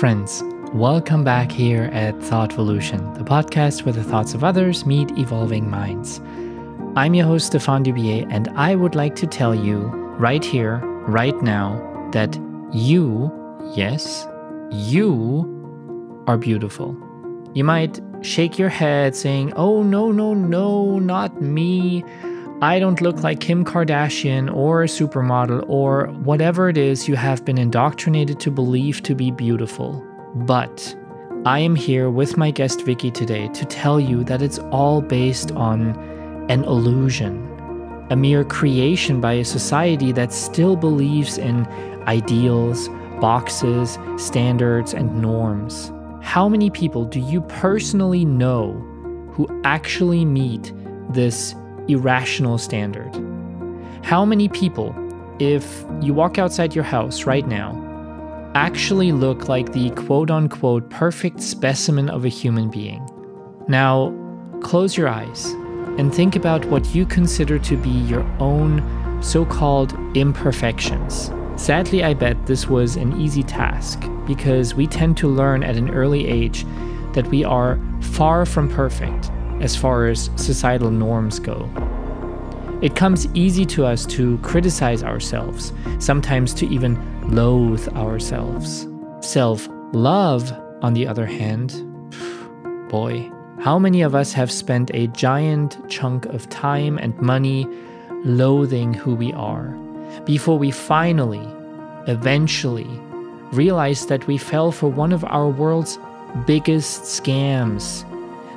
friends. Welcome back here at Thoughtvolution, the podcast where the thoughts of others meet evolving minds. I'm your host, Stefan Dubier, and I would like to tell you right here, right now, that you, yes, you are beautiful. You might shake your head saying, Oh, no, no, no, not me. I don't look like Kim Kardashian or a supermodel or whatever it is you have been indoctrinated to believe to be beautiful. But I am here with my guest Vickie today to tell you that it's all based on an illusion, a mere creation by a society that still believes in ideals, boxes, standards, and norms. How many people do you personally know who actually meet this irrational standard? How many people, if you walk outside your house right now, actually look like the quote unquote perfect specimen of a human being? Now, close your eyes and think about what you consider to be your own so called imperfections. Sadly, I bet this was an easy task because we tend to learn at an early age that we are far from perfect as far as societal norms go. It comes easy to us to criticize ourselves, sometimes to even loathe ourselves. Self love, on the other hand, boy, how many of us have spent a giant chunk of time and money loathing who we are before we finally, eventually, realize that we fell for one of our world's biggest scams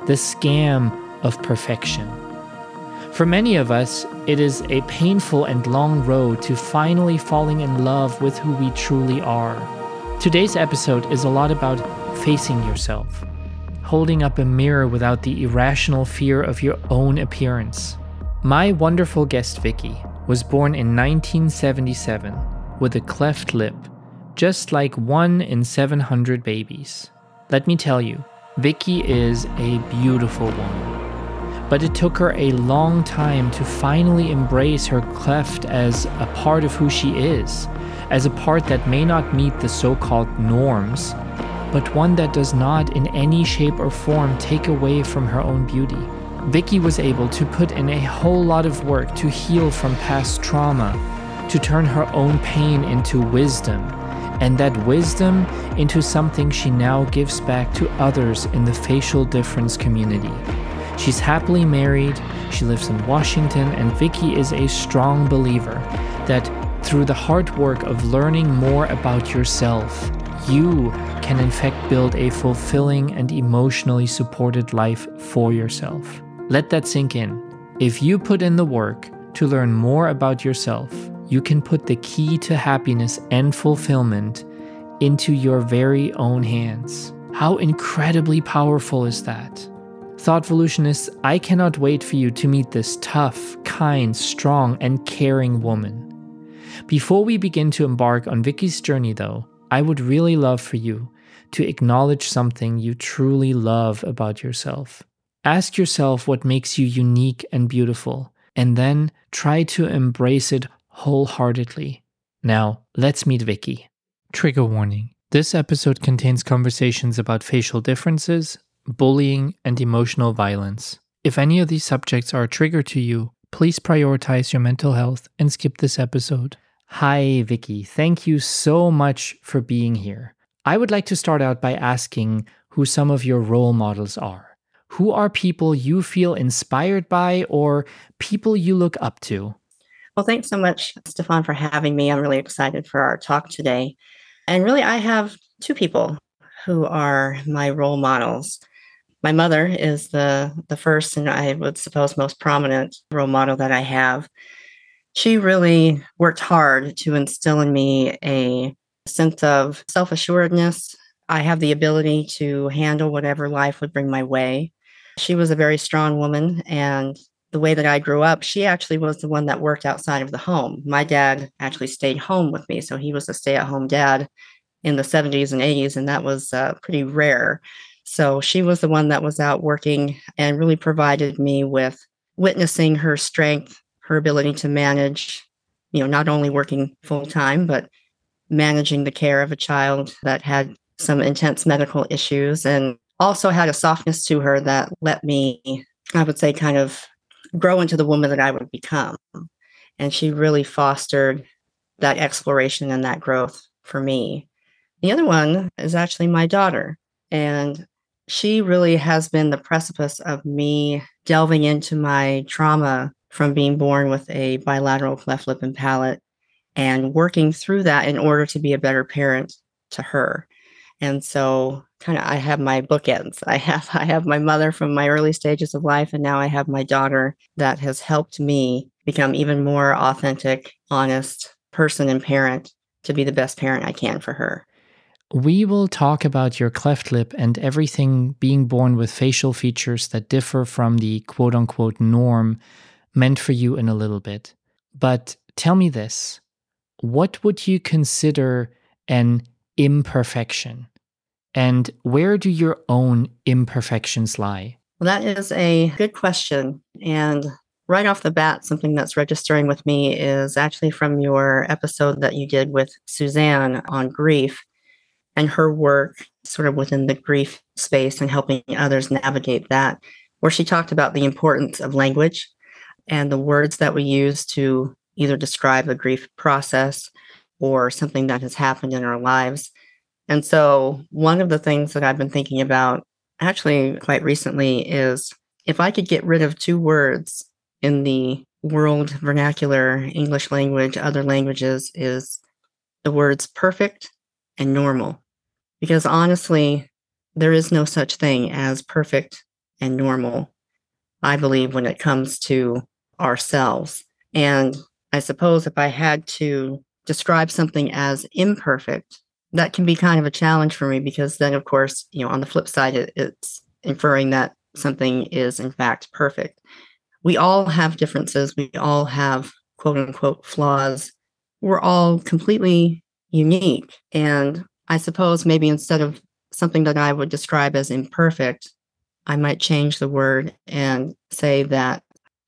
the scam of perfection. For many of us, it is a painful and long road to finally falling in love with who we truly are. Today's episode is a lot about facing yourself, holding up a mirror without the irrational fear of your own appearance. My wonderful guest Vickie was born in 1977 with a cleft lip, just like one in 700 babies. Let me tell you, Vickie is a beautiful woman. But it took her a long time to finally embrace her cleft as a part of who she is, as a part that may not meet the so called norms, but one that does not in any shape or form take away from her own beauty. Vickie was able to put in a whole lot of work to heal from past trauma, to turn her own pain into wisdom, and that wisdom into something she now gives back to others in the facial difference community. She's happily married, she lives in Washington, and Vickie is a strong believer that through the hard work of learning more about yourself, you can in fact build a fulfilling and emotionally supported life for yourself. Let that sink in. If you put in the work to learn more about yourself, you can put the key to happiness and fulfillment into your very own hands. How incredibly powerful is that? Thoughtvolutionists, I cannot wait for you to meet this tough, kind, strong, and caring woman. Before we begin to embark on Vickie's journey, though, I would really love for you to acknowledge something you truly love about yourself. Ask yourself what makes you unique and beautiful, and then try to embrace it wholeheartedly. Now, let's meet Vickie. Trigger warning this episode contains conversations about facial differences, bullying, and emotional violence. If any of these subjects are a trigger to you, please prioritize your mental health and skip this episode. Hi, Vickie. Thank you so much for being here. I would like to start out by asking who some of your role models are. Who are people you feel inspired by or people you look up to? Well, thanks so much, Stefan, for having me. I'm really excited for our talk today. And really, I have two people who are my role models. My mother is the, the first and I would suppose most prominent role model that I have. She really worked hard to instill in me a sense of self assuredness. I have the ability to handle whatever life would bring my way. She was a very strong woman and the way that I grew up, she actually was the one that worked outside of the home. My dad actually stayed home with me. So he was a stay at home dad in the 70s and 80s, and that was uh, pretty rare. So she was the one that was out working and really provided me with witnessing her strength, her ability to manage, you know, not only working full time, but managing the care of a child that had some intense medical issues and also had a softness to her that let me, I would say, kind of grow into the woman that I would become. And she really fostered that exploration and that growth for me. The other one is actually my daughter. And she really has been the precipice of me delving into my trauma from being born with a bilateral cleft lip and palate and working through that in order to be a better parent to her. And so kind of I have my bookends. I have I have my mother from my early stages of life and now I have my daughter that has helped me become even more authentic, honest person and parent to be the best parent I can for her. We will talk about your cleft lip and everything being born with facial features that differ from the quote unquote norm meant for you in a little bit. But tell me this what would you consider an imperfection? And where do your own imperfections lie? Well, that is a good question. And right off the bat, something that's registering with me is actually from your episode that you did with Suzanne on grief and her work sort of within the grief space and helping others navigate that, where she talked about the importance of language and the words that we use to either describe the grief process or something that has happened in our lives. And so, one of the things that I've been thinking about actually quite recently is if I could get rid of two words in the world vernacular, English language, other languages, is the words perfect and normal. Because honestly, there is no such thing as perfect and normal, I believe, when it comes to ourselves. And I suppose if I had to describe something as imperfect, that can be kind of a challenge for me because then, of course, you know, on the flip side, it, it's inferring that something is in fact perfect. We all have differences. We all have quote unquote flaws. We're all completely unique. And I suppose maybe instead of something that I would describe as imperfect, I might change the word and say that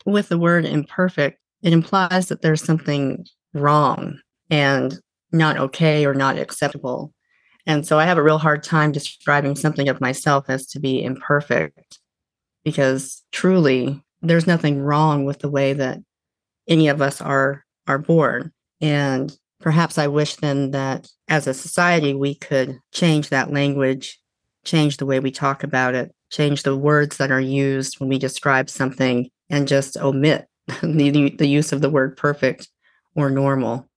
with the word imperfect, it implies that there's something wrong and not okay or not acceptable. And so I have a real hard time describing something of myself as to be imperfect because truly there's nothing wrong with the way that any of us are are born. And perhaps I wish then that as a society we could change that language, change the way we talk about it, change the words that are used when we describe something and just omit the, the use of the word perfect or normal.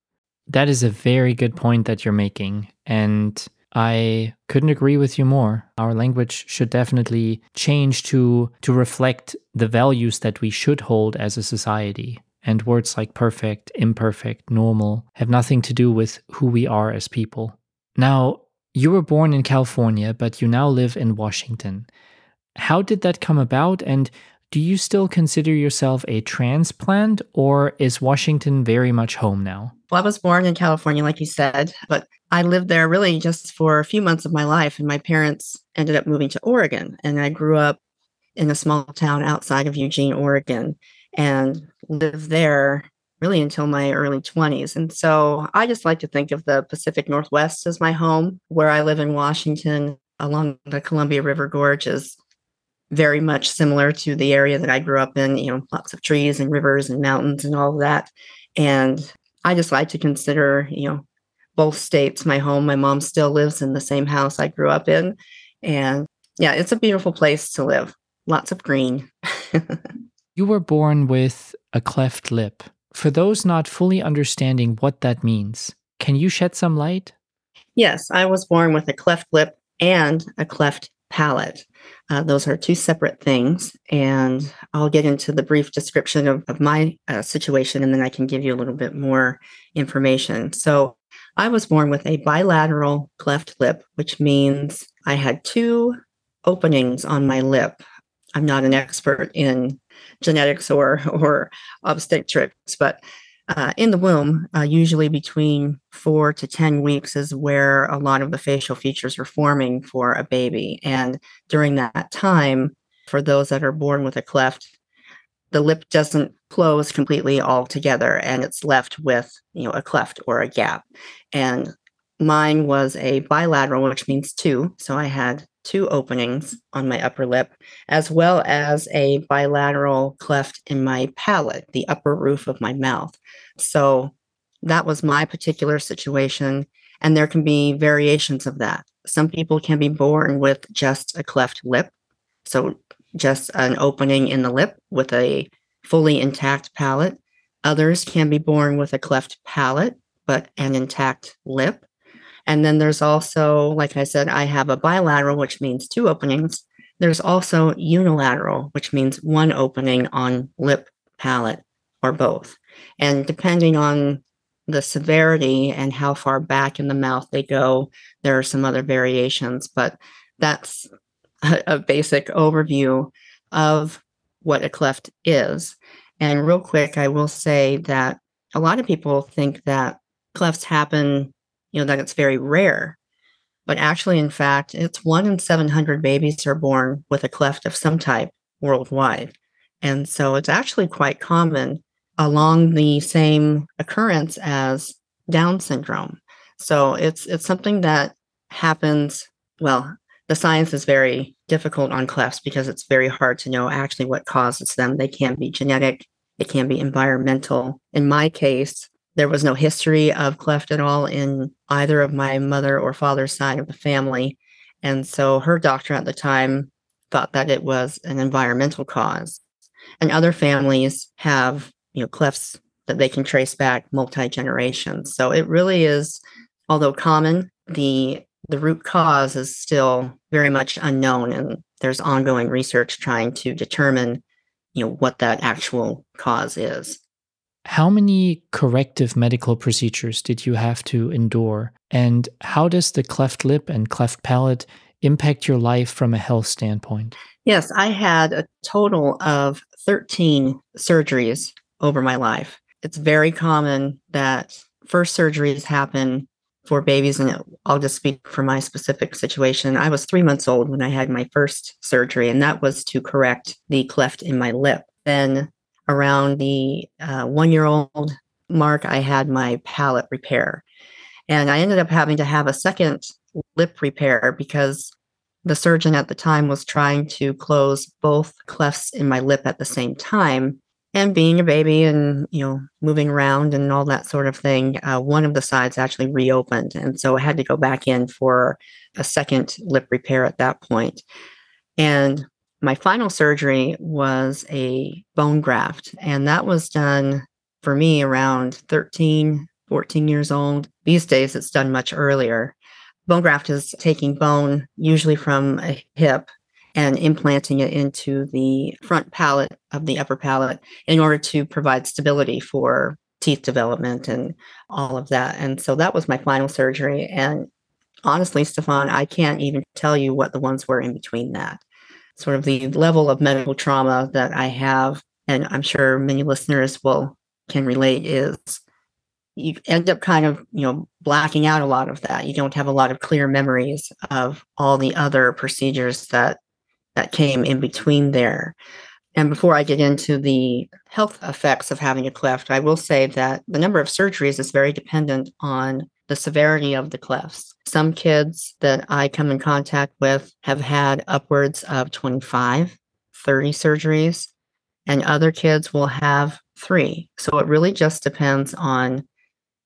That is a very good point that you're making. And I couldn't agree with you more. Our language should definitely change to to reflect the values that we should hold as a society. And words like perfect, imperfect, normal have nothing to do with who we are as people. Now, you were born in California, but you now live in Washington. How did that come about and do you still consider yourself a transplant or is Washington very much home now? Well, I was born in California, like you said, but I lived there really just for a few months of my life. And my parents ended up moving to Oregon. And I grew up in a small town outside of Eugene, Oregon, and lived there really until my early 20s. And so I just like to think of the Pacific Northwest as my home, where I live in Washington along the Columbia River Gorges very much similar to the area that I grew up in, you know, lots of trees and rivers and mountains and all of that. And I just like to consider, you know, both states my home. My mom still lives in the same house I grew up in. And yeah, it's a beautiful place to live. Lots of green. you were born with a cleft lip. For those not fully understanding what that means, can you shed some light? Yes, I was born with a cleft lip and a cleft palate. Uh, those are two separate things. And I'll get into the brief description of, of my uh, situation and then I can give you a little bit more information. So, I was born with a bilateral cleft lip, which means I had two openings on my lip. I'm not an expert in genetics or, or obstetrics, but uh, in the womb, uh, usually between four to 10 weeks is where a lot of the facial features are forming for a baby. And during that time, for those that are born with a cleft, the lip doesn't close completely all together and it's left with you know a cleft or a gap and mine was a bilateral, which means two. So I had two openings on my upper lip, as well as a bilateral cleft in my palate, the upper roof of my mouth. So that was my particular situation. And there can be variations of that. Some people can be born with just a cleft lip. So just an opening in the lip with a fully intact palate. Others can be born with a cleft palate, but an intact lip. And then there's also, like I said, I have a bilateral, which means two openings. There's also unilateral, which means one opening on lip, palate, or both. And depending on the severity and how far back in the mouth they go, there are some other variations, but that's a, a basic overview of what a cleft is. And real quick, I will say that a lot of people think that clefts happen, you know, that it's very rare. But actually, in fact, it's one in 700 babies are born with a cleft of some type worldwide. And so it's actually quite common along the same occurrence as Down syndrome. So it's it's something that happens. Well, the science is very difficult on clefts because it's very hard to know actually what causes them. They can be genetic, it can be environmental. In my case, there was no history of cleft at all in either of my mother or father's side of the family. And so her doctor at the time thought that it was an environmental cause. And other families have you know clefts that they can trace back multi generations. So it really is, although common, the the root cause is still very much unknown, and there's ongoing research trying to determine, you know, what that actual cause is. How many corrective medical procedures did you have to endure? And how does the cleft lip and cleft palate impact your life from a health standpoint? Yes, I had a total of 13 surgeries over my life. It's very common that first surgeries happen for babies, and I'll just speak for my specific situation. I was three months old when I had my first surgery, and that was to correct the cleft in my lip. Then, around the uh, one year old mark, I had my palate repair. And I ended up having to have a second lip repair because the surgeon at the time was trying to close both clefts in my lip at the same time and being a baby and you know moving around and all that sort of thing uh, one of the sides actually reopened and so i had to go back in for a second lip repair at that point. point and my final surgery was a bone graft and that was done for me around 13 14 years old these days it's done much earlier bone graft is taking bone usually from a hip and implanting it into the front palate of the upper palate in order to provide stability for teeth development and all of that. And so that was my final surgery. And honestly, Stefan, I can't even tell you what the ones were in between that. Sort of the level of medical trauma that I have, and I'm sure many listeners will can relate, is you end up kind of you know blacking out a lot of that you don't have a lot of clear memories of all the other procedures that that came in between there. And before I get into the health effects of having a cleft, I will say that the number of surgeries is very dependent on the severity of the clefts. Some kids that I come in contact with have had upwards of 25, 30 surgeries, and other kids will have three. So it really just depends on,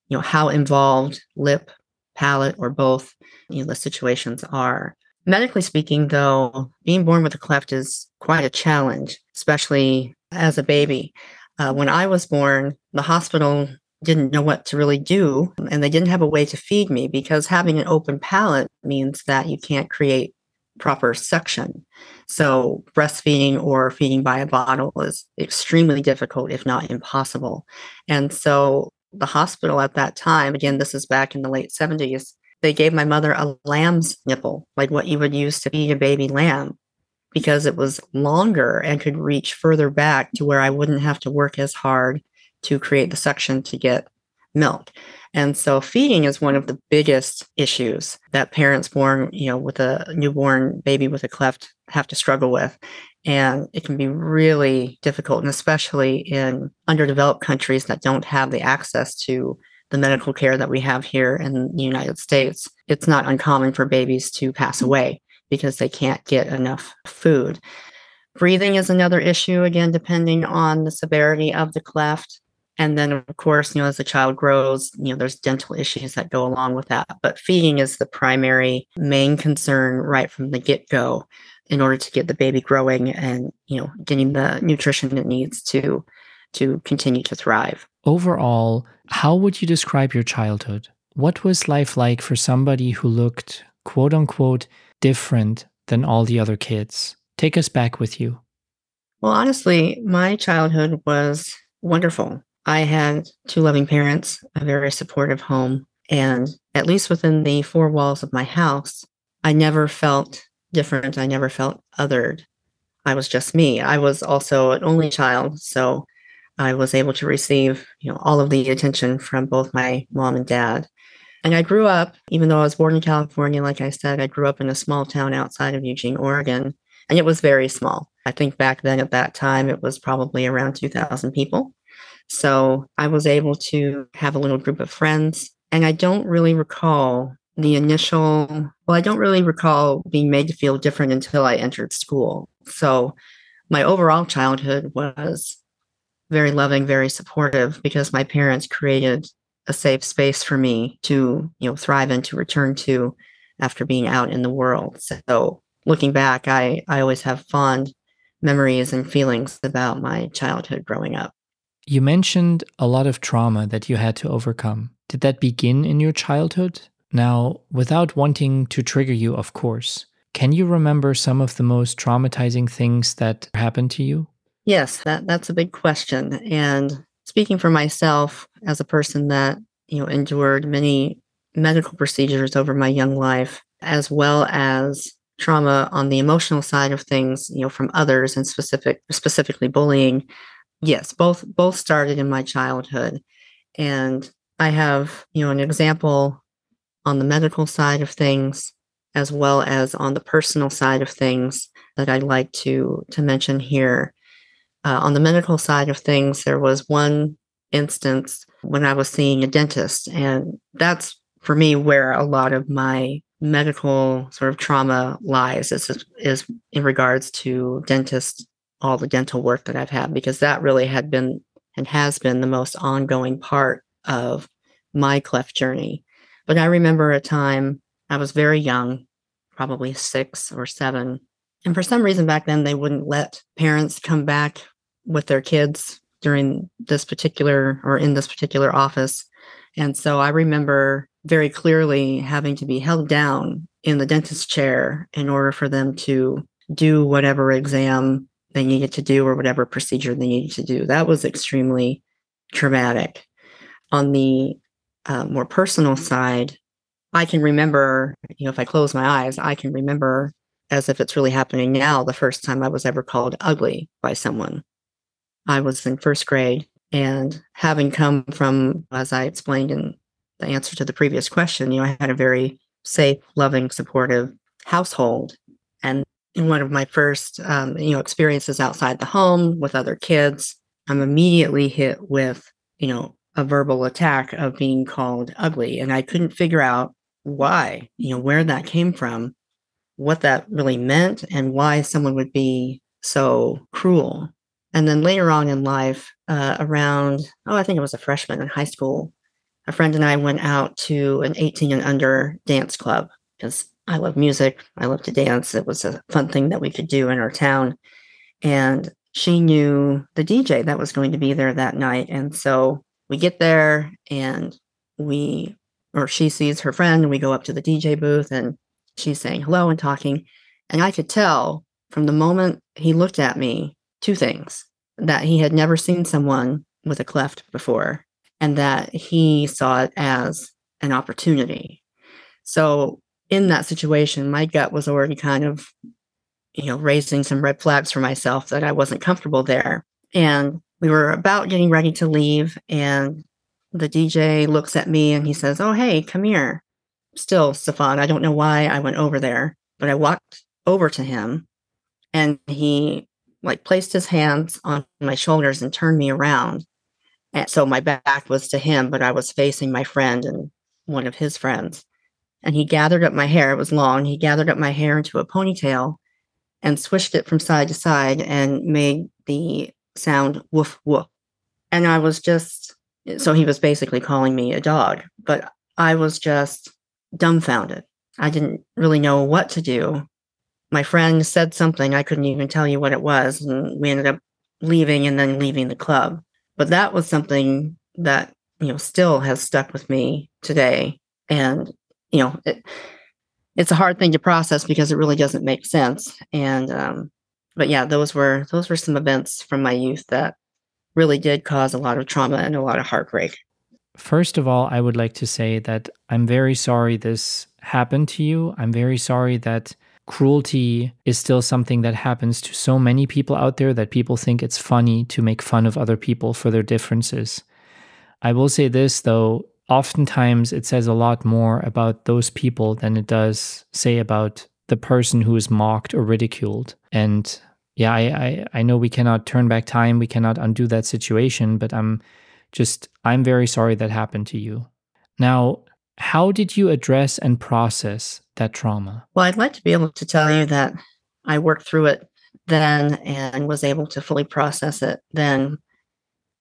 you know, how involved lip, palate, or both, you know, the situations are. Medically speaking, though, being born with a cleft is quite a challenge, especially as a baby. Uh, when I was born, the hospital didn't know what to really do, and they didn't have a way to feed me because having an open palate means that you can't create proper suction. So, breastfeeding or feeding by a bottle is extremely difficult, if not impossible. And so, the hospital at that time, again, this is back in the late 70s, they gave my mother a lamb's nipple, like what you would use to feed a baby lamb, because it was longer and could reach further back to where I wouldn't have to work as hard to create the suction to get milk. And so feeding is one of the biggest issues that parents born, you know, with a newborn baby with a cleft have to struggle with. And it can be really difficult, and especially in underdeveloped countries that don't have the access to the medical care that we have here in the United States, it's not uncommon for babies to pass away because they can't get enough food. Breathing is another issue, again, depending on the severity of the cleft. And then, of course, you know, as the child grows, you know, there's dental issues that go along with that. But feeding is the primary main concern right from the get go in order to get the baby growing and, you know, getting the nutrition it needs to to continue to thrive. Overall, how would you describe your childhood? What was life like for somebody who looked quote unquote different than all the other kids? Take us back with you. Well, honestly, my childhood was wonderful. I had two loving parents, a very supportive home, and at least within the four walls of my house, I never felt different. I never felt othered. I was just me. I was also an only child, so I was able to receive, you know, all of the attention from both my mom and dad. And I grew up, even though I was born in California, like I said, I grew up in a small town outside of Eugene, Oregon, and it was very small. I think back then at that time, it was probably around 2,000 people. So I was able to have a little group of friends. And I don't really recall the initial, well, I don't really recall being made to feel different until I entered school. So my overall childhood was very loving, very supportive because my parents created a safe space for me to, you know, thrive and to return to after being out in the world. So looking back, I, I always have fond memories and feelings about my childhood growing up. You mentioned a lot of trauma that you had to overcome. Did that begin in your childhood? Now, without wanting to trigger you, of course, can you remember some of the most traumatizing things that happened to you? Yes, that, that's a big question. And speaking for myself as a person that, you know, endured many medical procedures over my young life, as well as trauma on the emotional side of things, you know, from others and specific specifically bullying. Yes, both both started in my childhood. And I have, you know, an example on the medical side of things as well as on the personal side of things that I'd like to to mention here. Uh, on the medical side of things, there was one instance when I was seeing a dentist, and that's for me where a lot of my medical sort of trauma lies is, is in regards to dentists, all the dental work that I've had, because that really had been and has been the most ongoing part of my cleft journey. But I remember a time I was very young, probably six or seven. And for some reason back then, they wouldn't let parents come back with their kids during this particular or in this particular office. And so I remember very clearly having to be held down in the dentist chair in order for them to do whatever exam they needed to do or whatever procedure they needed to do. That was extremely traumatic. On the uh, more personal side, I can remember, you know, if I close my eyes, I can remember as if it's really happening now the first time I was ever called ugly by someone. I was in first grade and having come from, as I explained in the answer to the previous question, you know, I had a very safe, loving, supportive household. And one of my first, um, you know, experiences outside the home with other kids, I'm immediately hit with, you know, a verbal attack of being called ugly. And I couldn't figure out why, you know, where that came from, what that really meant, and why someone would be so cruel. And then later on in life, uh, around, oh, I think it was a freshman in high school, a friend and I went out to an 18 and under dance club because I love music. I love to dance. It was a fun thing that we could do in our town. And she knew the DJ that was going to be there that night. And so we get there and we, or she sees her friend, and we go up to the DJ booth and she's saying hello and talking. And I could tell from the moment he looked at me two things that he had never seen someone with a cleft before and that he saw it as an opportunity. So in that situation, my gut was already kind of, you know, raising some red flags for myself that I wasn't comfortable there. And we were about getting ready to leave, and the DJ looks at me and he says, Oh, hey, come here. Still, Stefan, I don't know why I went over there, but I walked over to him and he like placed his hands on my shoulders and turned me around And so my back was to him, but I was facing my friend and one of his friends. And he gathered up my hair. It was long. He gathered up my hair into a ponytail and swished it from side to side and made the sound woof woof. And I was just, so he was basically calling me a dog, but I was just dumbfounded. I didn't really know what to do. My friend said something, I couldn't even tell you what it was. And we ended up leaving and then leaving the club. But that was something that, you know, still has stuck with me today. And, you know, it, it's a hard thing to process because it really doesn't make sense. And, um, but yeah, those were, those were some events from my youth that really did cause a lot of trauma and a lot of heartbreak. First of all, I would like to say that I'm very sorry this happened to you. I'm very sorry that cruelty is still something that happens to so many people out there that people think it's funny to make fun of other people for their differences. I will say this though, oftentimes it says a lot more about those people than it does say about the person who is mocked or ridiculed. And yeah, I, I, I know we cannot turn back time, we cannot undo that situation, but I'm just I'm very sorry that happened to you. Now, how did you address and process that trauma? Well, I'd like to be able to tell you that I worked through it then and was able to fully process it then.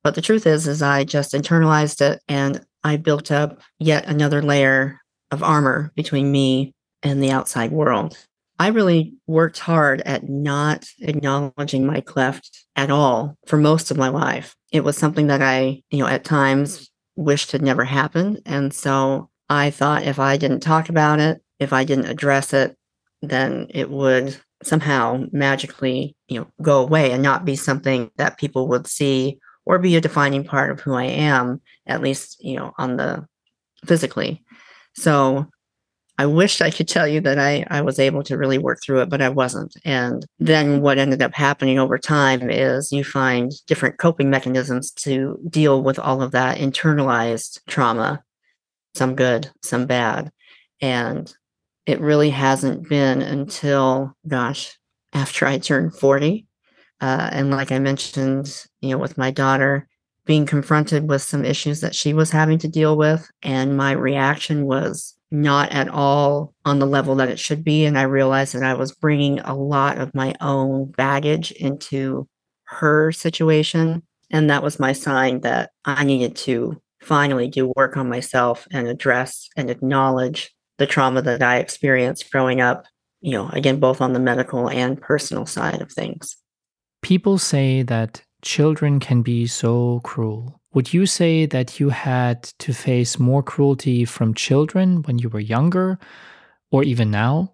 But the truth is is I just internalized it and I built up yet another layer of armor between me and the outside world. I really worked hard at not acknowledging my cleft at all for most of my life. It was something that I, you know, at times wished had never happened. And so I thought if I didn't talk about it, if I didn't address it, then it would somehow magically, you know, go away and not be something that people would see or be a defining part of who I am, at least, you know, on the physically. So I wish I could tell you that I, I was able to really work through it, but I wasn't. And then what ended up happening over time is you find different coping mechanisms to deal with all of that internalized trauma, some good, some bad. And it really hasn't been until, gosh, after I turned 40. Uh, and like I mentioned, you know, with my daughter, being confronted with some issues that she was having to deal with. And my reaction was not at all on the level that it should be. And I realized that I was bringing a lot of my own baggage into her situation. And that was my sign that I needed to finally do work on myself and address and acknowledge the trauma that I experienced growing up, you know, again, both on the medical and personal side of things. People say that children can be so cruel. Would you say that you had to face more cruelty from children when you were younger, or even now,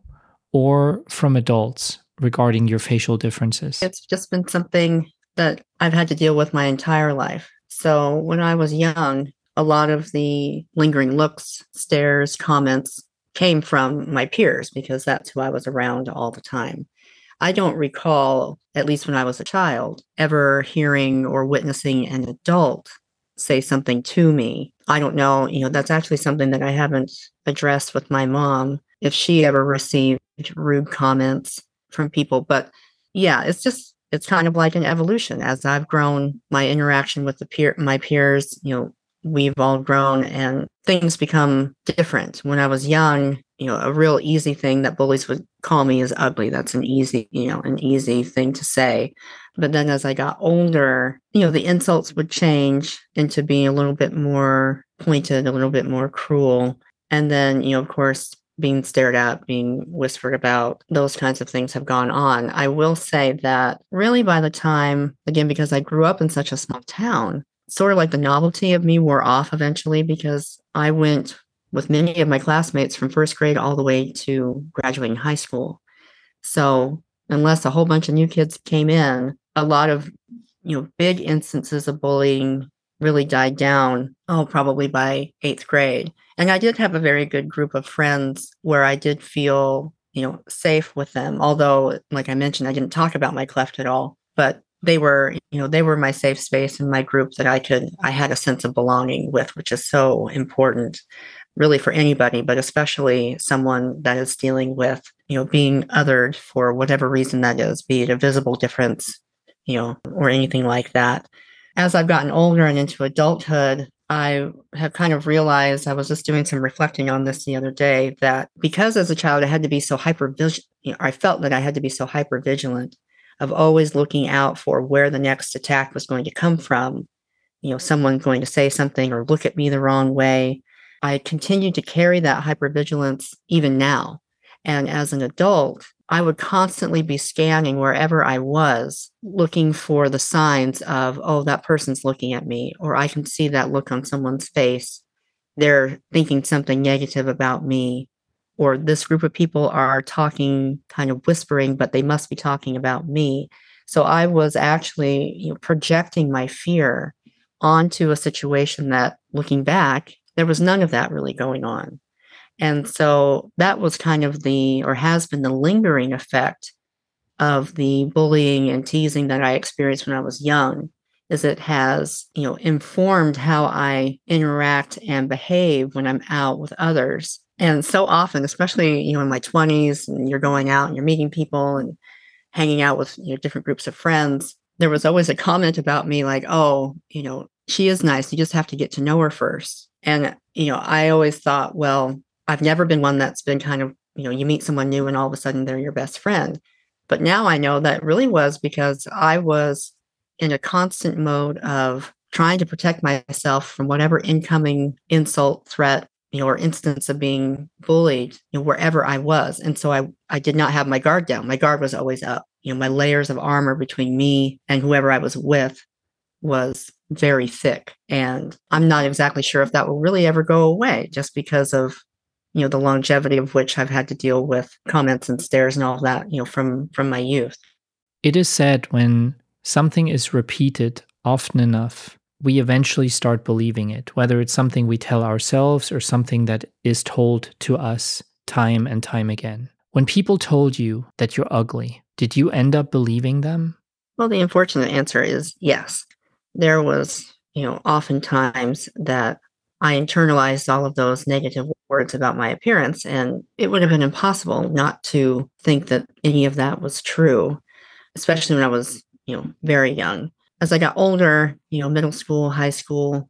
or from adults regarding your facial differences? It's just been something that I've had to deal with my entire life. So when I was young, a lot of the lingering looks, stares, comments came from my peers because that's who I was around all the time. I don't recall, at least when I was a child, ever hearing or witnessing an adult say something to me. I don't know, you know, that's actually something that I haven't addressed with my mom if she ever received rude comments from people. But yeah, it's just it's kind of like an evolution as I've grown my interaction with the peer my peers, you know, we've all grown and things become different. When I was young, you know, a real easy thing that bullies would call me is ugly. That's an easy, you know, an easy thing to say. But then as I got older, you know, the insults would change into being a little bit more pointed, a little bit more cruel. And then, you know, of course, being stared at, being whispered about, those kinds of things have gone on. I will say that really by the time, again, because I grew up in such a small town, sort of like the novelty of me wore off eventually because I went with many of my classmates from first grade all the way to graduating high school. So, unless a whole bunch of new kids came in, a lot of you know big instances of bullying really died down oh probably by 8th grade. And I did have a very good group of friends where I did feel, you know, safe with them. Although like I mentioned I didn't talk about my cleft at all, but they were you know they were my safe space and my group that i could i had a sense of belonging with which is so important really for anybody but especially someone that is dealing with you know being othered for whatever reason that is be it a visible difference you know or anything like that as I've gotten older and into adulthood, I have kind of realized I was just doing some reflecting on this the other day that because as a child I had to be so hyper you know, I felt that I had to be so hyper vigilant of always looking out for where the next attack was going to come from. You know, someone going to say something or look at me the wrong way. I continued to carry that hypervigilance even now. And as an adult, I would constantly be scanning wherever I was, looking for the signs of, oh, that person's looking at me, or I can see that look on someone's face. They're thinking something negative about me, or this group of people are talking, kind of whispering, but they must be talking about me. So I was actually you know, projecting my fear onto a situation that, looking back, there was none of that really going on. And so that was kind of the, or has been the lingering effect of the bullying and teasing that I experienced when I was young is it has, you know, informed how I interact and behave when I'm out with others. And so often, especially, you know, in my 20s and you're going out and you're meeting people and hanging out with, you know, different groups of friends, there was always a comment about me like, oh, you know, she is nice. You just have to get to know her first. And, you know, I always thought, well, I've never been one that's been kind of, you know, you meet someone new and all of a sudden they're your best friend. But now I know that really was because I was in a constant mode of trying to protect myself from whatever incoming insult, threat, you know, or instance of being bullied, you know, wherever I was. And so I, I did not have my guard down. My guard was always up. You know, my layers of armor between me and whoever I was with was very thick. And I'm not exactly sure if that will really ever go away just because of you know the longevity of which I've had to deal with comments and stares and all that you know from from my youth. It is said when something is repeated often enough, we eventually start believing it, whether it's something we tell ourselves or something that is told to us time and time again. When people told you that you're ugly, did you end up believing them? Well, the unfortunate answer is yes. There was, you know, oftentimes that I internalized all of those negative words about my appearance. And it would have been impossible not to think that any of that was true, especially when I was, you know, very young. As I got older, you know, middle school, high school,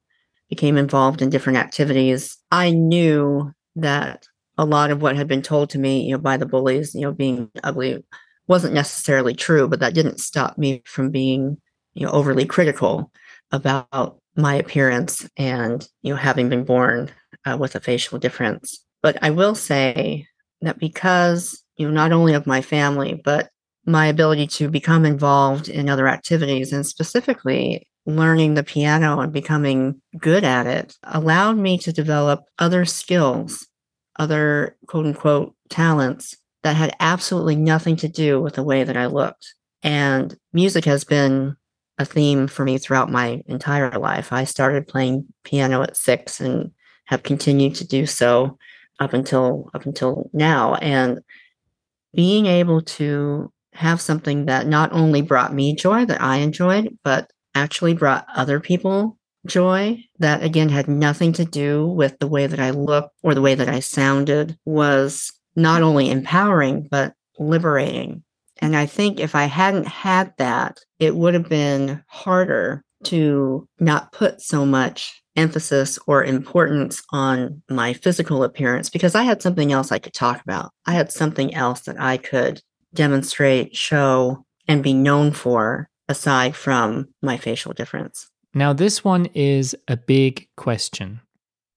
became involved in different activities, I knew that a lot of what had been told to me, you know, by the bullies, you know, being ugly wasn't necessarily true, but that didn't stop me from being, you know, overly critical about my appearance and you know having been born uh, with a facial difference. But i will say that because you know not only of my family but my ability to become involved in other activities and specifically learning the piano and becoming good at it allowed me to develop other skills other quote unquote talents that had absolutely nothing to do with the way that i looked. And music has been a theme for me throughout my entire life. I started playing piano at six and have continued to do so up until up until now. And being able to have something that not only brought me joy that I enjoyed, but actually brought other people joy that again had nothing to do with the way that I looked or the way that I sounded was not only empowering, but liberating. And I think if I hadn't had that, it would have been harder to not put so much emphasis or importance on my physical appearance because I had something else I could talk about. I had something else that I could demonstrate, show, and be known for aside from my facial difference. Now, this one is a big question.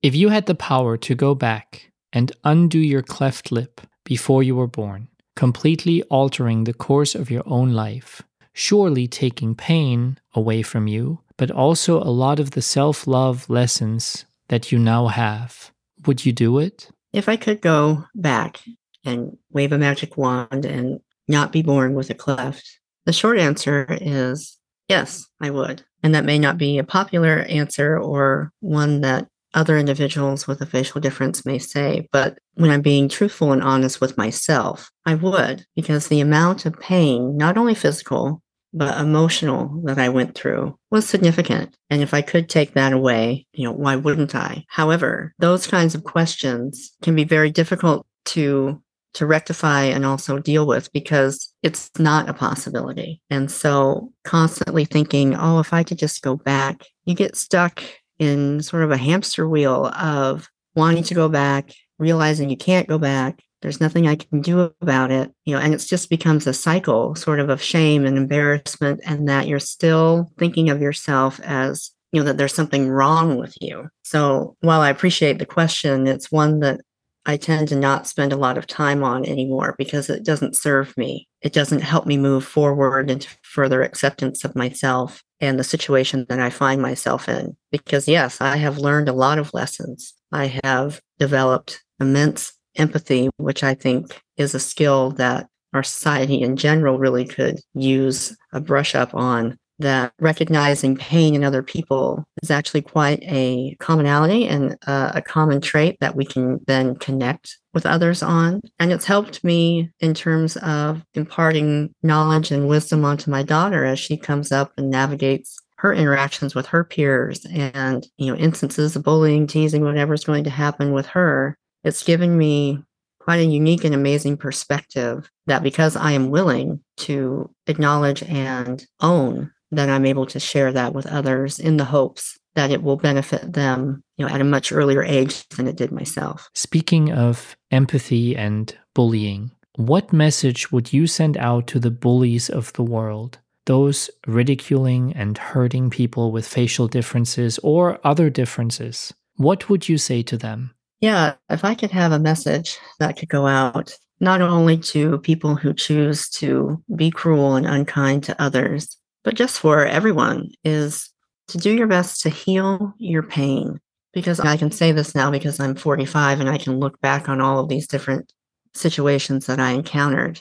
If you had the power to go back and undo your cleft lip before you were born, completely altering the course of your own life, surely taking pain away from you, but also a lot of the self love lessons that you now have. Would you do it? If I could go back and wave a magic wand and not be born with a cleft, the short answer is yes, I would. And that may not be a popular answer or one that other individuals with a facial difference may say, but when I'm being truthful and honest with myself, I would, because the amount of pain, not only physical, but emotional that I went through was significant. And if I could take that away, you know, why wouldn't I? However, those kinds of questions can be very difficult to to rectify and also deal with because it's not a possibility. And so constantly thinking, oh, if I could just go back, you get stuck in sort of a hamster wheel of wanting to go back, realizing you can't go back. There's nothing I can do about it, you know, and it just becomes a cycle sort of of shame and embarrassment, and that you're still thinking of yourself as you know that there's something wrong with you so while i appreciate the question it's one that i tend to not spend a lot of time on anymore because it doesn't serve me it doesn't help me move forward into further acceptance of myself and the situation that i find myself in. Because yes i have learned a lot of lessons. I have developed immense empathy which i think is a skill that our society in general really could use a brush up on that recognizing pain in other people is actually quite a commonality and uh, a common trait that we can then connect with others on. And it's helped me in terms of imparting knowledge and wisdom onto my daughter as she comes up and navigates her interactions with her peers and you know instances of bullying teasing whatever's going to happen with her it's given me quite a unique and amazing perspective that because I am willing to acknowledge and own then I'm able to share that with others in the hopes that it will benefit them, you know, at a much earlier age than it did myself. Speaking of empathy and bullying, what message would you send out to the bullies of the world? Those ridiculing and hurting people with facial differences or other differences. What would you say to them? Yeah, if I could have a message that could go out not only to people who choose to be cruel and unkind to others, but just for everyone is to do your best to heal your pain. Because I can say this now because I'm 45 and I can look back on all of these different situations that I encountered.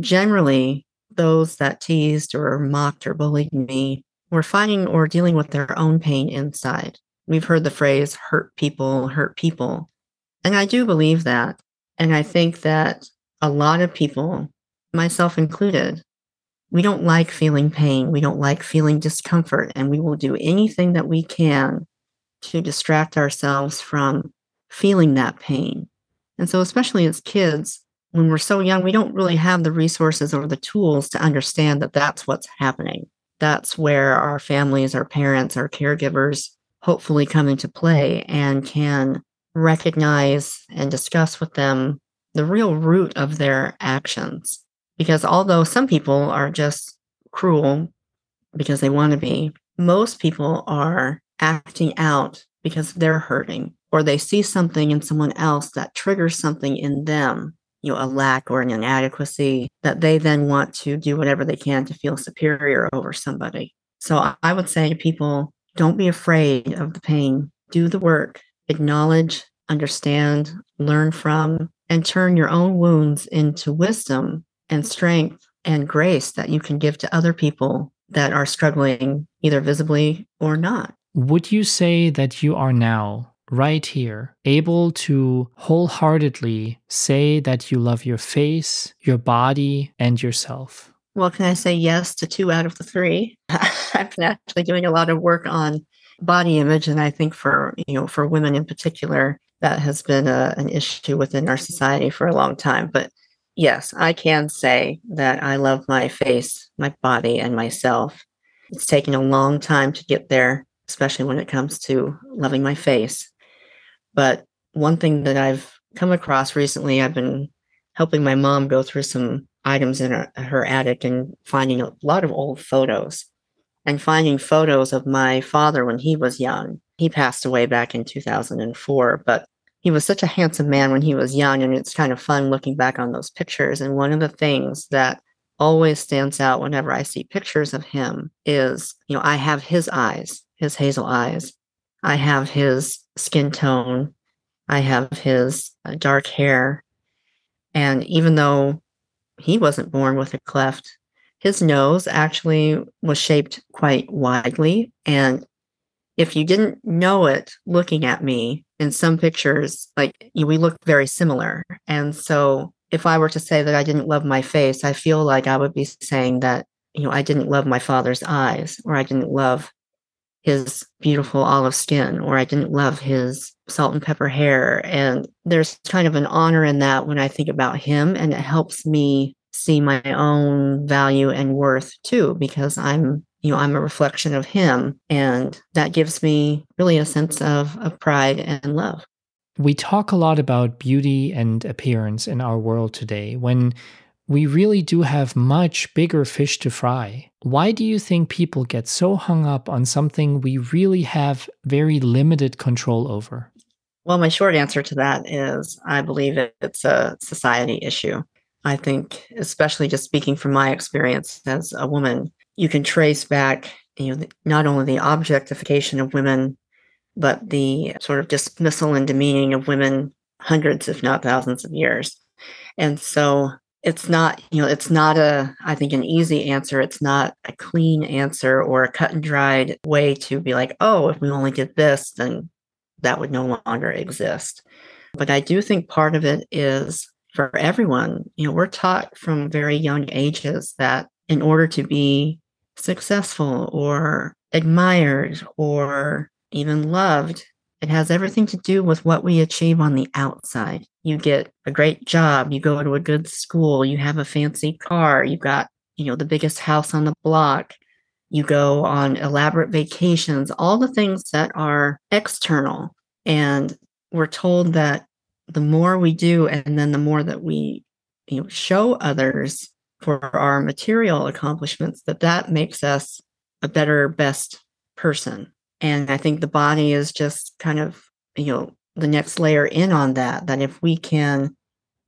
Generally, those that teased or mocked or bullied me were fighting or dealing with their own pain inside. We've heard the phrase hurt people, hurt people. And I do believe that. And I think that a lot of people, myself included, we don't like feeling pain. We don't like feeling discomfort. And we will do anything that we can to distract ourselves from feeling that pain. And so, especially as kids, when we're so young, we don't really have the resources or the tools to understand that that's what's happening. That's where our families, our parents, our caregivers hopefully come into play and can recognize and discuss with them the real root of their actions. Because although some people are just cruel because they want to be, most people are acting out because they're hurting or they see something in someone else that triggers something in them, you know, a lack or an inadequacy that they then want to do whatever they can to feel superior over somebody. So I would say to people, don't be afraid of the pain. Do the work, acknowledge, understand, learn from, and turn your own wounds into wisdom and strength and grace that you can give to other people that are struggling either visibly or not. Would you say that you are now, right here, able to wholeheartedly say that you love your face, your body, and yourself? Well, can I say yes to two out of the three? I've been actually doing a lot of work on body image, and I think for you know for women in particular, that has been a, an issue within our society for a long time. But yes, I can say that I love my face, my body, and myself. It's taken a long time to get there, especially when it comes to loving my face. But one thing that I've come across recently, I've been helping my mom go through some items in her, her attic and finding a lot of old photos and finding photos of my father when he was young. He passed away back in 2004, but he was such a handsome man when he was young and it's kind of fun looking back on those pictures. And one of the things that always stands out whenever i see pictures of him is you know i have his eyes his hazel eyes. I have his skin tone. I have his uh, dark hair. And even though he wasn't born with a cleft his nose actually was shaped quite widely and if you didn't know it looking at me in some pictures, like we look very similar. And so if I were to say that I didn't love my face, I feel like I would be saying that, you know, I didn't love my father's eyes or I didn't love his beautiful olive skin or I didn't love his salt and pepper hair. And there's kind of an honor in that when I think about him, and it helps me see my own value and worth too, because I'm you know, I'm a reflection of him. And that gives me really a sense of, of pride and love. We talk a lot about beauty and appearance in our world today when we really do have much bigger fish to fry. Why do you think people get so hung up on something we really have very limited control over? Well, my short answer to that is I believe it's a society issue. I think, especially just speaking from my experience as a woman, you can trace back you know not only the objectification of women but the sort of dismissal and demeaning of women hundreds if not thousands of years. And so it's not you know it's not a i think an easy answer. It's not a clean answer or a cut and dried way to be like oh if we only did this then that would no longer exist. But i do think part of it is for everyone you know we're taught from very young ages that in order to be successful or admired or even loved. It has everything to do with what we achieve on the outside. You get a great job, you go to a good school, you have a fancy car, you got, you know, the biggest house on the block, you go on elaborate vacations, all the things that are external. And we're told that the more we do and then the more that we you know show others for our material accomplishments that that makes us a better best person. And i think the body is just kind of you know the next layer in on that that if we can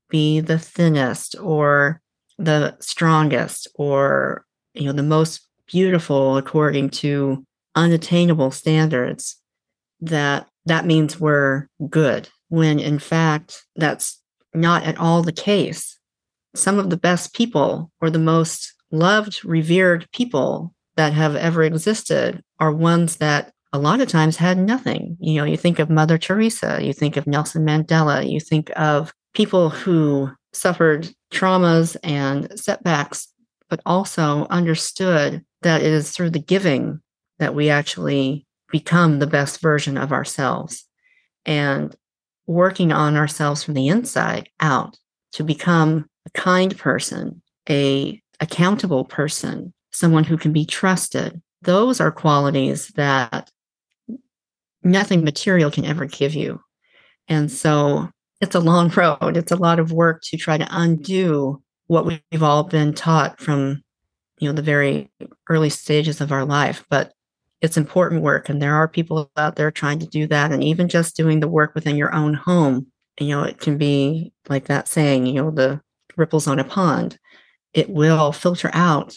be the thinnest or the strongest or you know the most beautiful according to unattainable standards that that means we're good when in fact that's not at all the case some of the best people or the most loved, revered people that have ever existed are ones that a lot of times had nothing. You know, you think of Mother Teresa, you think of Nelson Mandela, you think of people who suffered traumas and setbacks, but also understood that it is through the giving that we actually become the best version of ourselves. And working on ourselves from the inside out to become a kind person, a accountable person, someone who can be trusted. Those are qualities that nothing material can ever give you. And so it's a long road. It's a lot of work to try to undo what we've all been taught from you know the very early stages of our life but it's important work and there are people out there trying to do that and even just doing the work within your own home you know it can be like that saying you know the ripples on a pond, it will filter out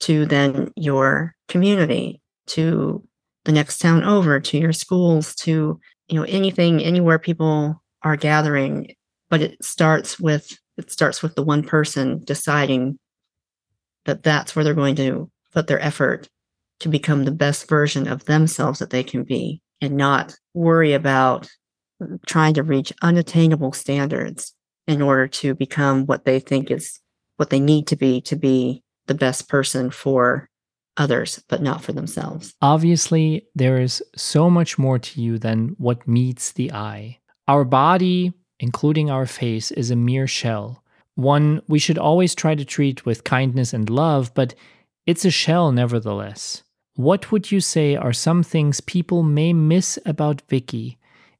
to then your community, to the next town over, to your schools, to you know anything anywhere people are gathering. But it starts with it starts with the one person deciding that that's where they're going to put their effort to become the best version of themselves that they can be and not worry about trying to reach unattainable standards in order to become what they think is what they need to be to be the best person for others, but not for themselves. Obviously, there is so much more to you than what meets the eye. Our body, including our face, is a mere shell. One we should always try to treat with kindness and love, but it's a shell nevertheless. What would you say are some things people may miss about Vickie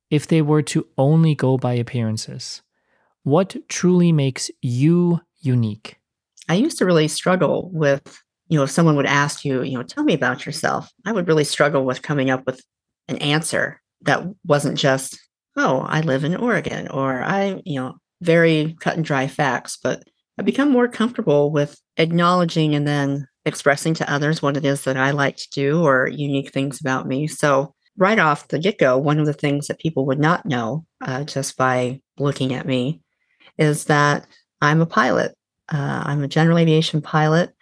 if they were to only go by appearances? What truly makes you unique? I used to really struggle with, you know, if someone would ask you, you know, tell me about yourself, I would really struggle with coming up with an answer that wasn't just, oh, I live in Oregon or I, you know, very cut and dry facts, but I've become more comfortable with acknowledging and then expressing to others what it is that I like to do or unique things about me. So, right off the get go, one of the things that people would not know uh, just by looking at me is that I'm a pilot. Uh, I'm a general aviation pilot.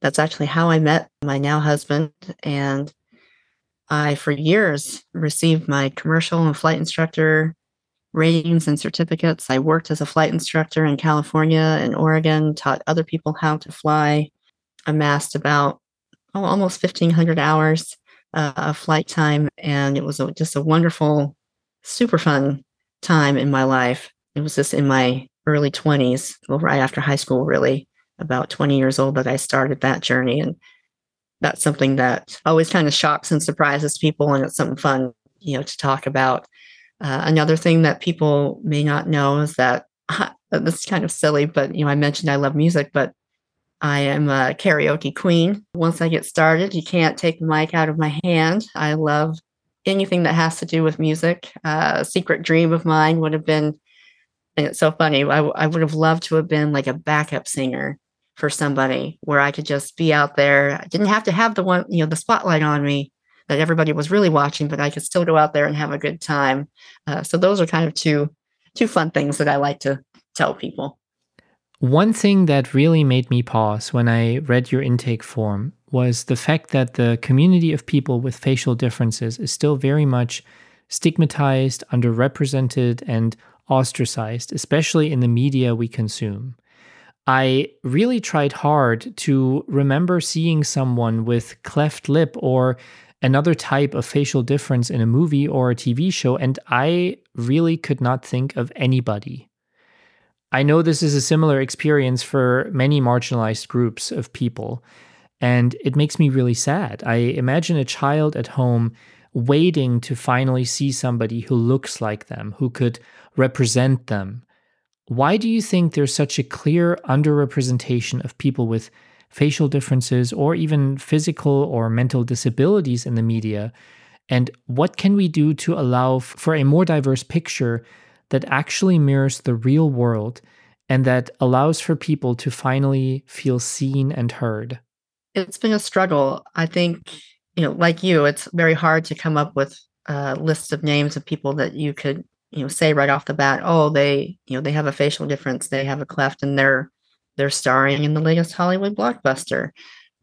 That's actually how I met my now husband. And I, for years, received my commercial and flight instructor ratings and certificates. I worked as a flight instructor in California and Oregon, taught other people how to fly, amassed about oh, almost 1,500 hours uh, of flight time, and it was a, just a wonderful, super fun time in my life. It was just in my early 20s, well, right after high school, really, about 20 years old, that I started that journey. And that's something that always kind of shocks and surprises people, and it's something fun, you know, to talk about. Uh, another thing that people may not know is that this is kind of silly, but you know, I mentioned I love music, but I am a karaoke queen. Once I get started, you can't take the mic out of my hand. I love anything that has to do with music. Uh, a secret dream of mine would have been, and it's so funny, I, I would have loved to have been like a backup singer for somebody where I could just be out there. I didn't have to have the one, you know, the spotlight on me that everybody was really watching, but I could still go out there and have a good time. Uh, so those are kind of two two fun things that I like to tell people. One thing that really made me pause when I read your intake form was the fact that the community of people with facial differences is still very much stigmatized, underrepresented, and ostracized, especially in the media we consume. I really tried hard to remember seeing someone with cleft lip or another type of facial difference in a movie or a TV show, and I really could not think of anybody. I know this is a similar experience for many marginalized groups of people, and it makes me really sad. I imagine a child at home waiting to finally see somebody who looks like them, who could represent them. Why do you think there's such a clear underrepresentation of people with facial differences or even physical or mental disabilities in the media? And what can we do to allow for a more diverse picture that actually mirrors the real world and that allows for people to finally feel seen and heard? It's been a struggle. I think, you know, like you, it's very hard to come up with uh, lists of names of people that you could, you know, say right off the bat, oh, they, you know, they have a facial difference, they have a cleft, and they're they're starring in the latest Hollywood blockbuster.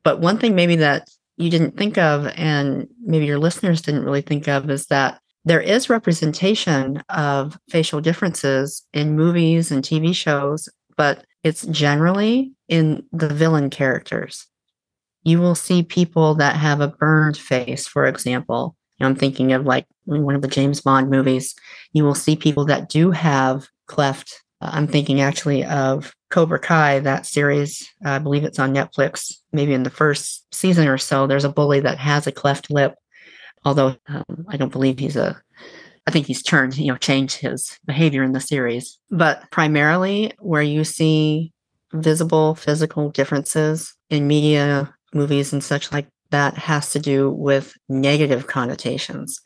But one thing maybe that you didn't think of, and maybe your listeners didn't really think of, is that there is representation of facial differences in movies and TV shows, but it's generally in the villain characters. You will see people that have a burned face, for example. I'm thinking of like one of the James Bond movies. You will see people that do have cleft. Uh, I'm thinking actually of Cobra Kai, that series. I believe it's on Netflix. Maybe in the first season or so, there's a bully that has a cleft lip although um, I don't believe he's a. I think he's turned, you know, changed his behavior in the series. But primarily, where you see visible physical differences in media, movies, and such like that, has to do with negative connotations.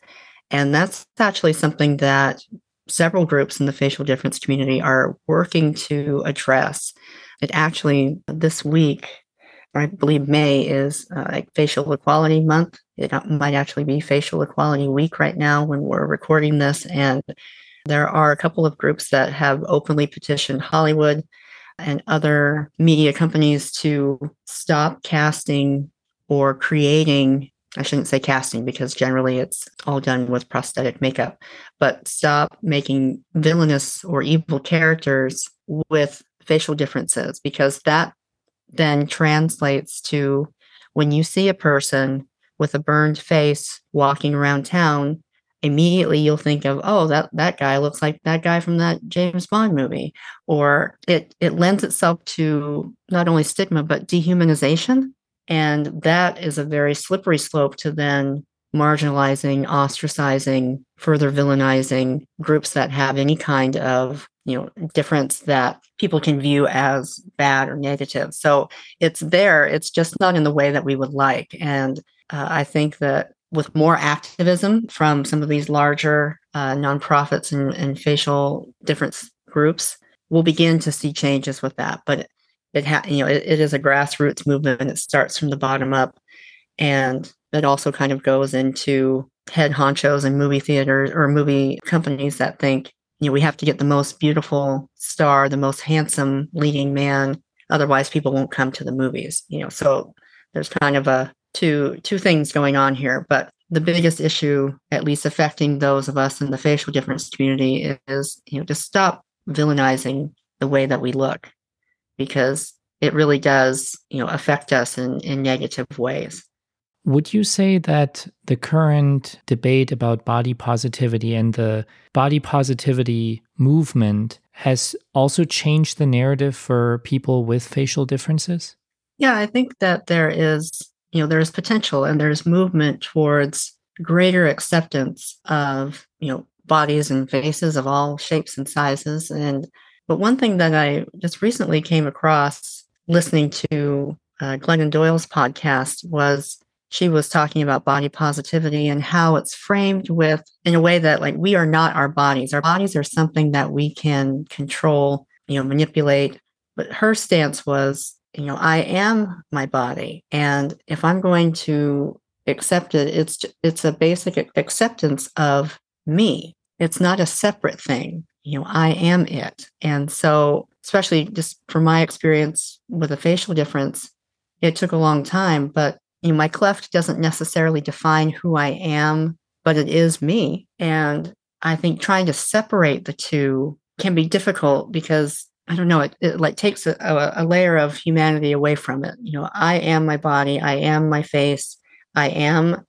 And that's actually something that several groups in the facial difference community are working to address. It actually, this week, I believe May is uh, like Facial Equality Month. It might actually be Facial Equality Week right now when we're recording this. And there are a couple of groups that have openly petitioned Hollywood and other media companies to stop casting or creating. I shouldn't say casting because generally it's all done with prosthetic makeup, but stop making villainous or evil characters with facial differences because that then translates to when you see a person with a burned face walking around town, immediately you'll think of, oh, that that guy looks like that guy from that James Bond movie. Or it it lends itself to not only stigma but dehumanization. And that is a very slippery slope to then marginalizing, ostracizing, further villainizing groups that have any kind of you know difference that people can view as bad or negative so it's there it's just not in the way that we would like and uh, i think that with more activism from some of these larger uh, nonprofits and, and facial difference groups we'll begin to see changes with that but it ha- you know it, it is a grassroots movement and it starts from the bottom up and it also kind of goes into head honchos and movie theaters or movie companies that think you know, we have to get the most beautiful star, the most handsome leading man. Otherwise, people won't come to the movies. You know, so there's kind of a two two things going on here. But the biggest issue, at least affecting those of us in the facial difference community, is you know to stop villainizing the way that we look, because it really does you know affect us in in negative ways. Would you say that the current debate about body positivity and the body positivity movement has also changed the narrative for people with facial differences? Yeah, I think that there is, you know, there's potential and there's movement towards greater acceptance of, you know, bodies and faces of all shapes and sizes. And but one thing that I just recently came across listening to uh, Glennon Doyle's podcast was she was talking about body positivity and how it's framed with in a way that like we are not our bodies. Our bodies are something that we can control, you know, manipulate. But her stance was, you know, I am my body, and if I'm going to accept it, it's it's a basic acceptance of me. It's not a separate thing. You know, I am it. And so, especially just from my experience with a facial difference, it took a long time, but you know, my cleft doesn't necessarily define who I am, but it is me. And I think trying to separate the two can be difficult because I don't know, it, it like takes a, a, layer of humanity away from it. You know, I am my body, I am my face, I am,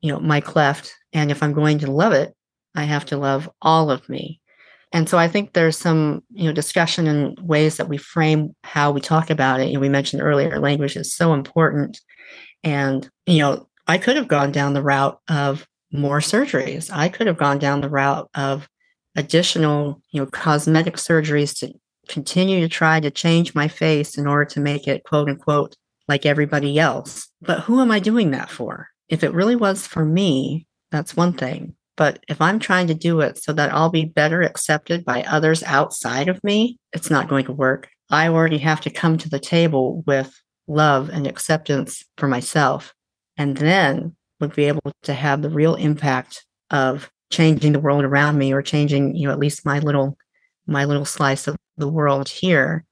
you know, my cleft. And if I'm going to love it, I have to love all of me. And so I think there's some, you know, discussion and ways that we frame how we talk about it. You know, we mentioned earlier, language is so important. And, you know, I could have gone down the route of more surgeries. I could have gone down the route of additional, you know, cosmetic surgeries to continue to try to change my face in order to make it quote unquote like everybody else. But who am I doing that for? If it really was for me, that's one thing. But if I'm trying to do it so that I'll be better accepted by others outside of me, it's not going to work. I already have to come to the table with love and acceptance for myself. And then would be able to have the real impact of changing the world around me or changing, you know, at least my little my little slice of the world here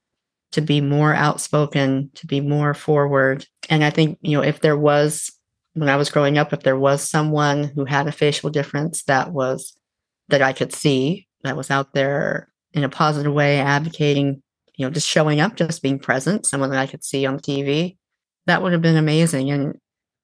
to be more outspoken, to be more forward. And I think, you know, if there was when I was growing up, if there was someone who had a facial difference that was that I could see that was out there in a positive way, advocating, you know, just showing up, just being present, someone that I could see on TV, that would have been amazing. And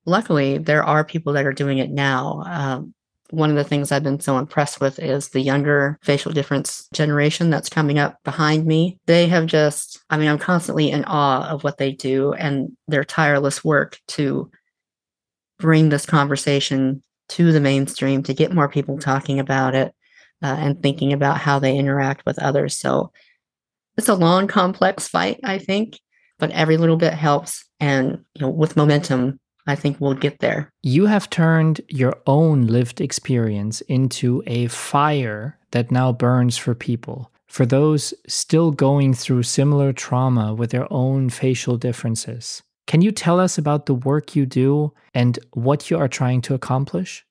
luckily, there are people that are doing it now. Um, one of the things I've been so impressed with is the younger facial difference generation that's coming up behind me. They have just, I mean, I'm constantly in awe of what they do and their tireless work to bring this conversation to the mainstream to get more people talking about it uh, and thinking about how they interact with others. So it's a long, complex fight, I think, but every little bit helps. And you know, with momentum, I think we'll get there. You have turned your own lived experience into a fire that now burns for people. For those still going through similar trauma with their own facial differences. Can you tell us about the work you do and what you are trying to accomplish?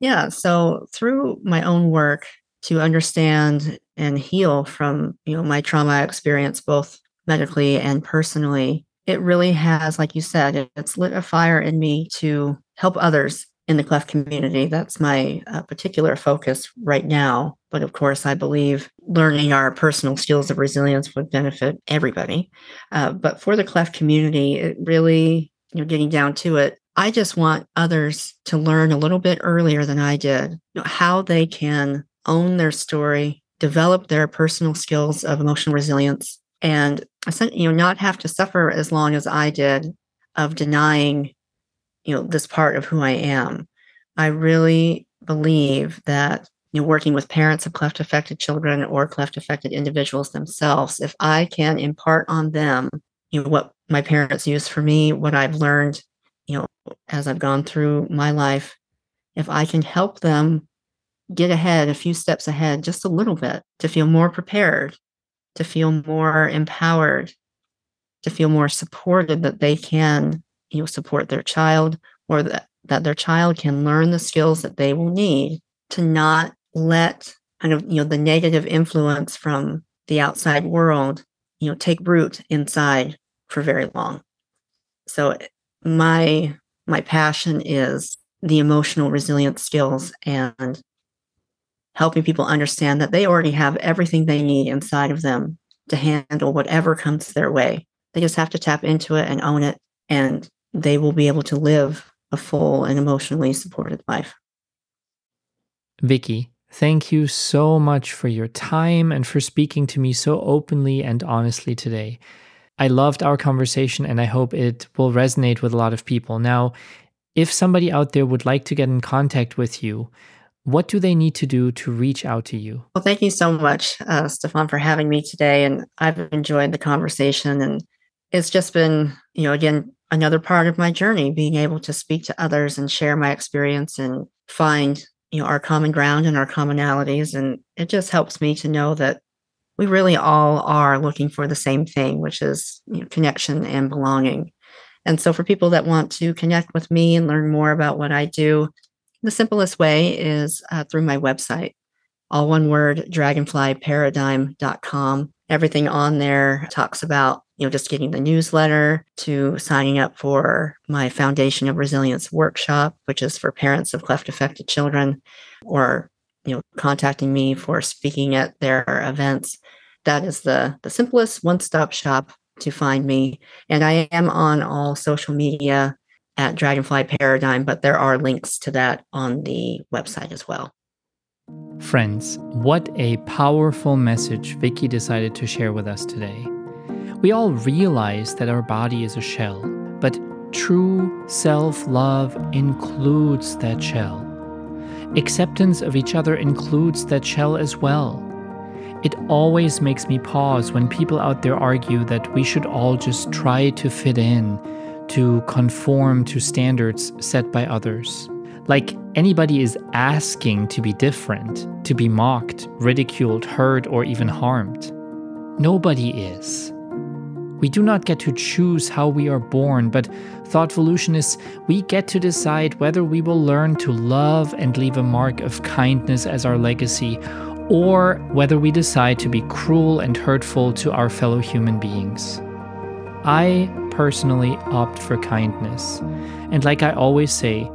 Yeah, so through my own work to understand and heal from, you know, my trauma experience both medically and personally, it really has like you said, it's lit a fire in me to help others in the cleft community. That's my uh, particular focus right now. But of course, I believe learning our personal skills of resilience would benefit everybody. Uh, but for the cleft community, it really, you know, getting down to it, I just want others to learn a little bit earlier than I did you know, how they can own their story, develop their personal skills of emotional resilience, and you know not have to suffer as long as I did of denying you know this part of who I am. I really believe that you know, working with parents of cleft affected children or cleft affected individuals themselves, if I can impart on them, you know, what my parents used for me, what I've learned, you know, as I've gone through my life, if I can help them get ahead, a few steps ahead, just a little bit, to feel more prepared, to feel more empowered, to feel more supported that they can you know support their child or that, that their child can learn the skills that they will need to not let kind of you know the negative influence from the outside world you know take root inside for very long. So my my passion is the emotional resilience skills and helping people understand that they already have everything they need inside of them to handle whatever comes their way they just have to tap into it and own it and they will be able to live a full and emotionally supported life. Vickie, thank you so much for your time and for speaking to me so openly and honestly today. I loved our conversation and I hope it will resonate with a lot of people. Now, if somebody out there would like to get in contact with you, what do they need to do to reach out to you? Well, thank you so much, uh, Stefan, for having me today. And I've enjoyed the conversation. And it's just been, you know, again, another part of my journey, being able to speak to others and share my experience and find, you know, our common ground and our commonalities. And it just helps me to know that we really all are looking for the same thing, which is you know, connection and belonging. And so, for people that want to connect with me and learn more about what I do, the simplest way is uh, through my website, all one word, dragonflyparadigm.com. Everything on there talks about, you know, just getting the newsletter to signing up for my Foundation of Resilience workshop, which is for parents of cleft affected children, or you know, contacting me for speaking at their events. That is the the simplest one-stop shop to find me. And I am on all social media at Dragonfly Paradigm, but there are links to that on the website as well. Friends, what a powerful message Vickie decided to share with us today. We all realize that our body is a shell, but true self love includes that shell. Acceptance of each other includes that shell as well. It always makes me pause when people out there argue that we should all just try to fit in, to conform to standards set by others. Like anybody is asking to be different, to be mocked, ridiculed, hurt, or even harmed. Nobody is. We do not get to choose how we are born, but thoughtvolutionists, we get to decide whether we will learn to love and leave a mark of kindness as our legacy, or whether we decide to be cruel and hurtful to our fellow human beings. I personally opt for kindness, and like I always say,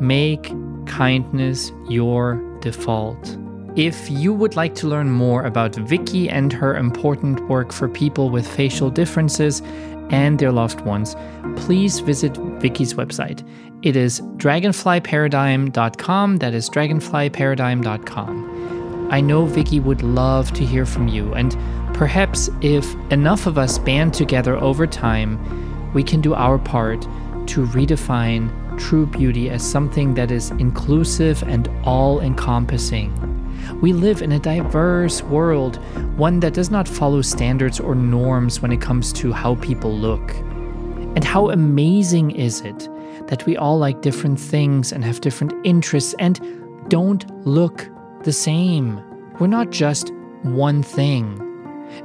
make kindness your default. If you would like to learn more about Vickie and her important work for people with facial differences and their loved ones, please visit Vickie's website. It is dragonflyparadigm.com. That is dragonflyparadigm.com. I know Vickie would love to hear from you, and perhaps if enough of us band together over time, we can do our part to redefine true beauty as something that is inclusive and all encompassing. We live in a diverse world, one that does not follow standards or norms when it comes to how people look. And how amazing is it that we all like different things and have different interests and don't look the same? We're not just one thing.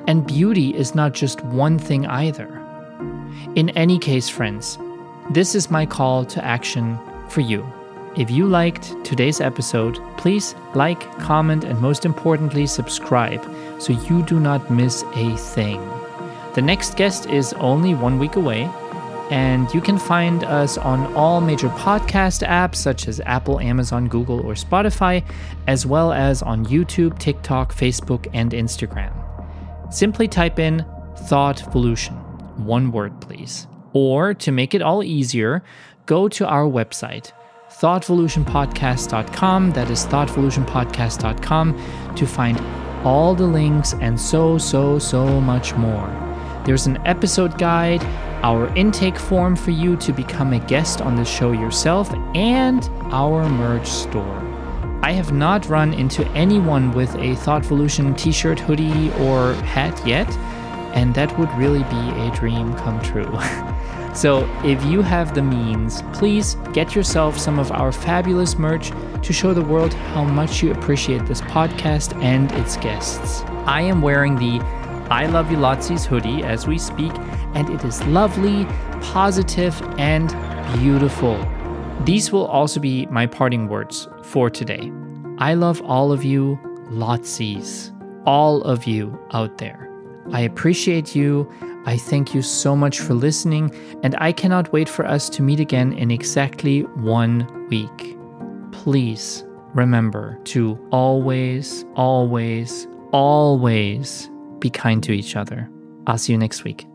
And beauty is not just one thing either. In any case, friends, this is my call to action for you. If you liked today's episode, please like, comment, and most importantly, subscribe so you do not miss a thing. The next guest is only one week away, and you can find us on all major podcast apps such as Apple, Amazon, Google, or Spotify, as well as on YouTube, TikTok, Facebook, and Instagram. Simply type in Thought Thoughtvolution, one word, please. Or to make it all easier, go to our website thoughtvolutionpodcast.com. That is thoughtvolutionpodcast.com to find all the links and so, so, so much more. There's an episode guide, our intake form for you to become a guest on the show yourself, and our merch store. I have not run into anyone with a Thoughtvolution t shirt, hoodie, or hat yet, and that would really be a dream come true. So, if you have the means, please get yourself some of our fabulous merch to show the world how much you appreciate this podcast and its guests. I am wearing the I Love You Lotsies hoodie as we speak, and it is lovely, positive, and beautiful. These will also be my parting words for today. I love all of you, Lotsies, all of you out there. I appreciate you. I thank you so much for listening, and I cannot wait for us to meet again in exactly one week. Please remember to always, always, always be kind to each other. I'll see you next week.